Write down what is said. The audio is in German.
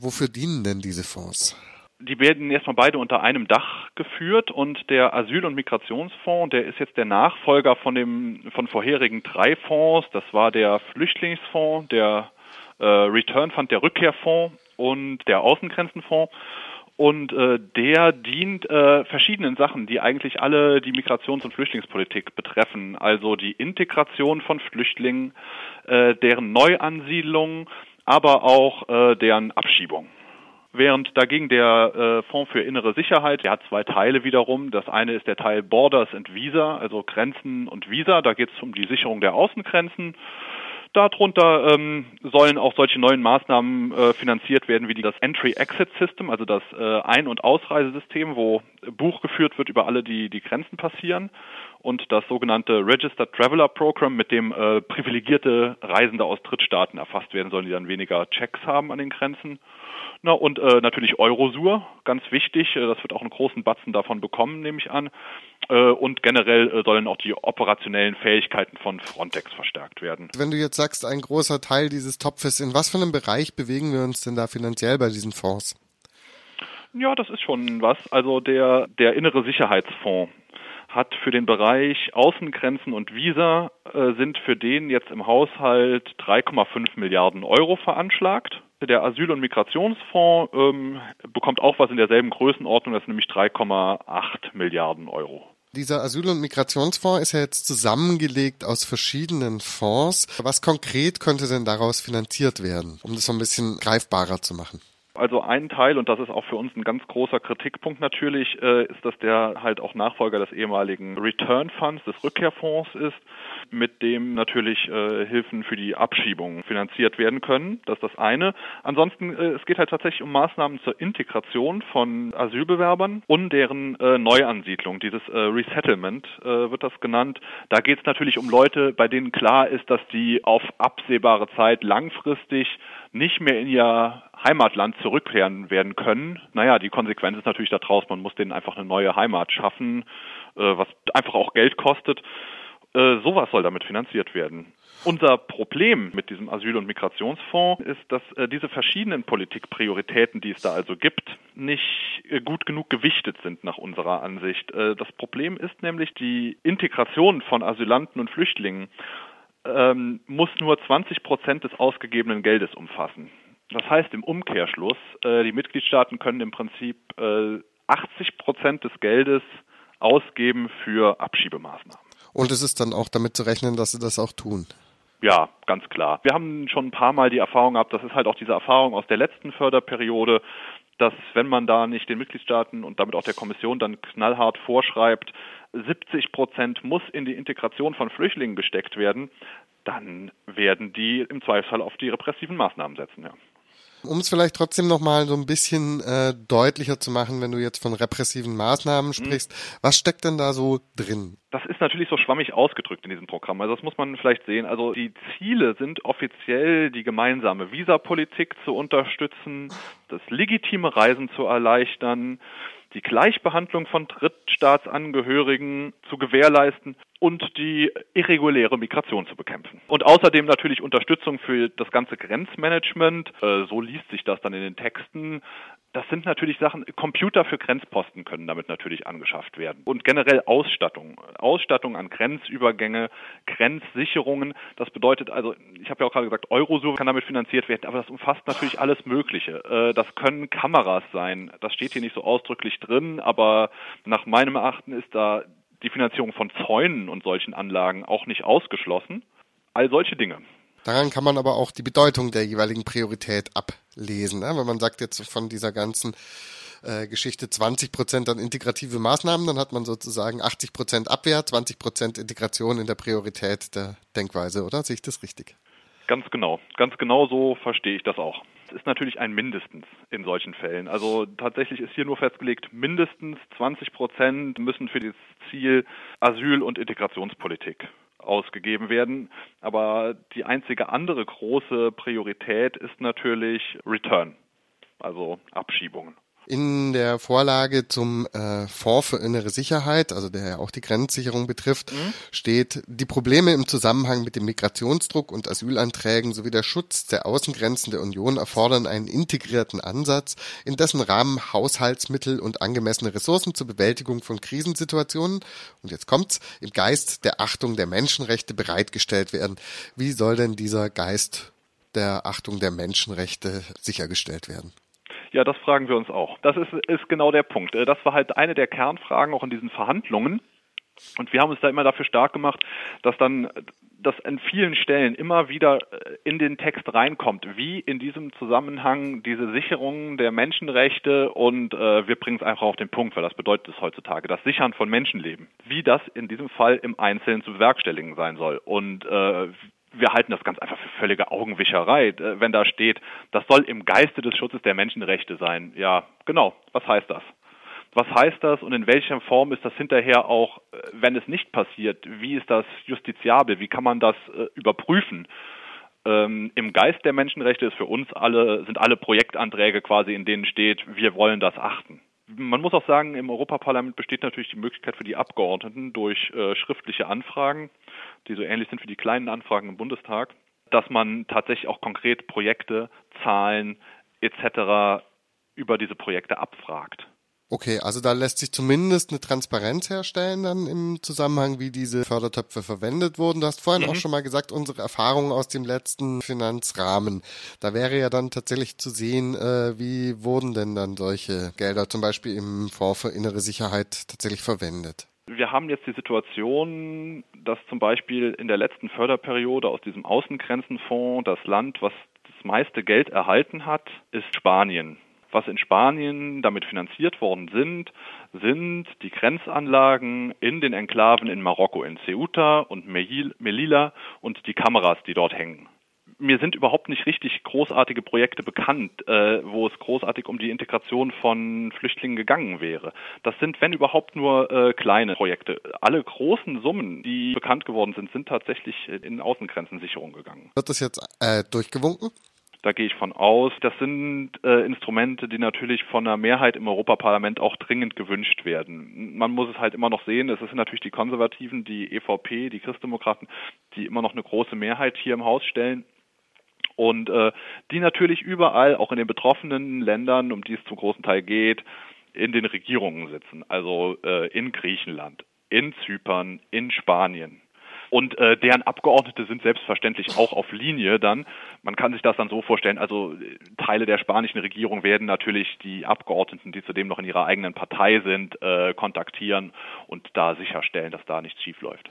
Wofür dienen denn diese Fonds? Die werden erstmal beide unter einem Dach geführt und der Asyl- und Migrationsfonds, der ist jetzt der Nachfolger von dem von vorherigen drei Fonds. Das war der Flüchtlingsfonds, der äh, Return Fund, der Rückkehrfonds und der Außengrenzenfonds. Und äh, der dient äh, verschiedenen Sachen, die eigentlich alle die Migrations- und Flüchtlingspolitik betreffen. Also die Integration von Flüchtlingen, äh, deren Neuansiedlung, aber auch äh, deren Abschiebung. Während dagegen der äh, Fonds für innere Sicherheit, der hat zwei Teile wiederum. Das eine ist der Teil Borders and Visa, also Grenzen und Visa. Da geht es um die Sicherung der Außengrenzen. Darunter ähm, sollen auch solche neuen Maßnahmen äh, finanziert werden wie das Entry-Exit-System, also das äh, Ein- und Ausreisesystem, wo Buch geführt wird über alle, die die Grenzen passieren und das sogenannte Registered Traveler Program, mit dem äh, privilegierte Reisende aus Drittstaaten erfasst werden sollen, die dann weniger Checks haben an den Grenzen. Na, und äh, natürlich Eurosur, ganz wichtig. Äh, das wird auch einen großen Batzen davon bekommen, nehme ich an. Äh, und generell äh, sollen auch die operationellen Fähigkeiten von Frontex verstärkt werden. Wenn du jetzt sagst, ein großer Teil dieses Topfes, in was für einem Bereich bewegen wir uns denn da finanziell bei diesen Fonds? Ja, das ist schon was. Also der, der innere Sicherheitsfonds hat für den Bereich Außengrenzen und Visa äh, sind für den jetzt im Haushalt 3,5 Milliarden Euro veranschlagt. Der Asyl- und Migrationsfonds ähm, bekommt auch was in derselben Größenordnung, das ist nämlich 3,8 Milliarden Euro. Dieser Asyl- und Migrationsfonds ist ja jetzt zusammengelegt aus verschiedenen Fonds. Was konkret könnte denn daraus finanziert werden, um das so ein bisschen greifbarer zu machen? Also ein Teil, und das ist auch für uns ein ganz großer Kritikpunkt natürlich, äh, ist, dass der halt auch Nachfolger des ehemaligen Return Funds, des Rückkehrfonds ist, mit dem natürlich äh, Hilfen für die Abschiebung finanziert werden können. Das ist das eine. Ansonsten, äh, es geht halt tatsächlich um Maßnahmen zur Integration von Asylbewerbern und deren Neuansiedlung. Dieses Resettlement wird das genannt. Da geht es natürlich um Leute, bei denen klar ist, dass die auf absehbare Zeit langfristig nicht mehr in ihr Heimatland zurückkehren werden können. Naja, die Konsequenz ist natürlich daraus, man muss denen einfach eine neue Heimat schaffen, äh, was einfach auch Geld kostet. Äh, sowas soll damit finanziert werden. Unser Problem mit diesem Asyl- und Migrationsfonds ist, dass äh, diese verschiedenen Politikprioritäten, die es da also gibt, nicht äh, gut genug gewichtet sind nach unserer Ansicht. Äh, das Problem ist nämlich die Integration von Asylanten und Flüchtlingen ähm, muss nur 20 Prozent des ausgegebenen Geldes umfassen. Das heißt im Umkehrschluss, äh, die Mitgliedstaaten können im Prinzip äh, 80 Prozent des Geldes ausgeben für Abschiebemaßnahmen. Und es ist dann auch damit zu rechnen, dass sie das auch tun. Ja, ganz klar. Wir haben schon ein paar Mal die Erfahrung gehabt, das ist halt auch diese Erfahrung aus der letzten Förderperiode, dass wenn man da nicht den Mitgliedstaaten und damit auch der Kommission dann knallhart vorschreibt, 70 Prozent muss in die Integration von Flüchtlingen gesteckt werden, dann werden die im Zweifelsfall auf die repressiven Maßnahmen setzen. Ja. Um es vielleicht trotzdem nochmal so ein bisschen äh, deutlicher zu machen, wenn du jetzt von repressiven Maßnahmen sprichst, mhm. was steckt denn da so drin? Das ist natürlich so schwammig ausgedrückt in diesem Programm. Also das muss man vielleicht sehen. Also die Ziele sind offiziell die gemeinsame Visapolitik zu unterstützen, das legitime Reisen zu erleichtern, die Gleichbehandlung von Drittstaatsangehörigen zu gewährleisten und die irreguläre Migration zu bekämpfen. Und außerdem natürlich Unterstützung für das ganze Grenzmanagement. Äh, so liest sich das dann in den Texten. Das sind natürlich Sachen, Computer für Grenzposten können damit natürlich angeschafft werden. Und generell Ausstattung. Ausstattung an Grenzübergänge, Grenzsicherungen. Das bedeutet also, ich habe ja auch gerade gesagt, Eurosur kann damit finanziert werden, aber das umfasst natürlich alles Mögliche. Äh, das können Kameras sein. Das steht hier nicht so ausdrücklich drin, aber nach meinem Erachten ist da die Finanzierung von Zäunen und solchen Anlagen auch nicht ausgeschlossen. All solche Dinge. Daran kann man aber auch die Bedeutung der jeweiligen Priorität ablesen. Ne? Wenn man sagt jetzt von dieser ganzen äh, Geschichte 20 Prozent an integrative Maßnahmen, dann hat man sozusagen 80 Prozent Abwehr, 20 Prozent Integration in der Priorität der Denkweise, oder? Sehe ich das richtig? Ganz genau. Ganz genau so verstehe ich das auch ist natürlich ein Mindestens in solchen Fällen. Also tatsächlich ist hier nur festgelegt, mindestens 20 Prozent müssen für das Ziel Asyl- und Integrationspolitik ausgegeben werden. Aber die einzige andere große Priorität ist natürlich Return, also Abschiebungen. In der Vorlage zum äh, Fonds für innere Sicherheit, also der ja auch die Grenzsicherung betrifft, mhm. steht, die Probleme im Zusammenhang mit dem Migrationsdruck und Asylanträgen sowie der Schutz der Außengrenzen der Union erfordern einen integrierten Ansatz, in dessen Rahmen Haushaltsmittel und angemessene Ressourcen zur Bewältigung von Krisensituationen, und jetzt kommt's, im Geist der Achtung der Menschenrechte bereitgestellt werden. Wie soll denn dieser Geist der Achtung der Menschenrechte sichergestellt werden? Ja, das fragen wir uns auch. Das ist, ist genau der Punkt. Äh, das war halt eine der Kernfragen auch in diesen Verhandlungen. Und wir haben uns da immer dafür stark gemacht, dass dann das an vielen Stellen immer wieder äh, in den Text reinkommt, wie in diesem Zusammenhang diese Sicherung der Menschenrechte und äh, wir bringen es einfach auf den Punkt, weil das bedeutet es heutzutage, das Sichern von Menschenleben, wie das in diesem Fall im Einzelnen zu bewerkstelligen sein soll. Und äh, wir halten das ganz einfach für völlige Augenwischerei, äh, wenn da steht, das soll im Geiste des Schutzes der Menschenrechte sein. Ja, genau. Was heißt das? Was heißt das und in welcher Form ist das hinterher auch, äh, wenn es nicht passiert? Wie ist das justiziabel? Wie kann man das äh, überprüfen? Ähm, Im Geist der Menschenrechte ist für uns alle, sind alle Projektanträge quasi, in denen steht, wir wollen das achten. Man muss auch sagen, im Europaparlament besteht natürlich die Möglichkeit für die Abgeordneten durch äh, schriftliche Anfragen, die so ähnlich sind wie die kleinen Anfragen im Bundestag, dass man tatsächlich auch konkret Projekte, Zahlen etc. über diese Projekte abfragt. Okay, also da lässt sich zumindest eine Transparenz herstellen dann im Zusammenhang, wie diese Fördertöpfe verwendet wurden. Du hast vorhin mhm. auch schon mal gesagt, unsere Erfahrungen aus dem letzten Finanzrahmen. Da wäre ja dann tatsächlich zu sehen, äh, wie wurden denn dann solche Gelder zum Beispiel im Fonds für innere Sicherheit tatsächlich verwendet. Wir haben jetzt die Situation, dass zum Beispiel in der letzten Förderperiode aus diesem Außengrenzenfonds das Land, was das meiste Geld erhalten hat, ist Spanien. Was in Spanien damit finanziert worden sind, sind die Grenzanlagen in den Enklaven in Marokko, in Ceuta und Melilla und die Kameras, die dort hängen mir sind überhaupt nicht richtig großartige Projekte bekannt, äh, wo es großartig um die Integration von Flüchtlingen gegangen wäre. Das sind, wenn überhaupt, nur äh, kleine Projekte. Alle großen Summen, die bekannt geworden sind, sind tatsächlich in Außengrenzensicherung gegangen. Wird das jetzt äh, durchgewunken? Da gehe ich von aus. Das sind äh, Instrumente, die natürlich von einer Mehrheit im Europaparlament auch dringend gewünscht werden. Man muss es halt immer noch sehen. Es sind natürlich die Konservativen, die EVP, die Christdemokraten, die immer noch eine große Mehrheit hier im Haus stellen und äh, die natürlich überall, auch in den betroffenen Ländern, um die es zum großen Teil geht, in den Regierungen sitzen. Also äh, in Griechenland, in Zypern, in Spanien. Und äh, deren Abgeordnete sind selbstverständlich auch auf Linie dann. Man kann sich das dann so vorstellen, also äh, Teile der spanischen Regierung werden natürlich die Abgeordneten, die zudem noch in ihrer eigenen Partei sind, äh, kontaktieren und da sicherstellen, dass da nichts schief läuft.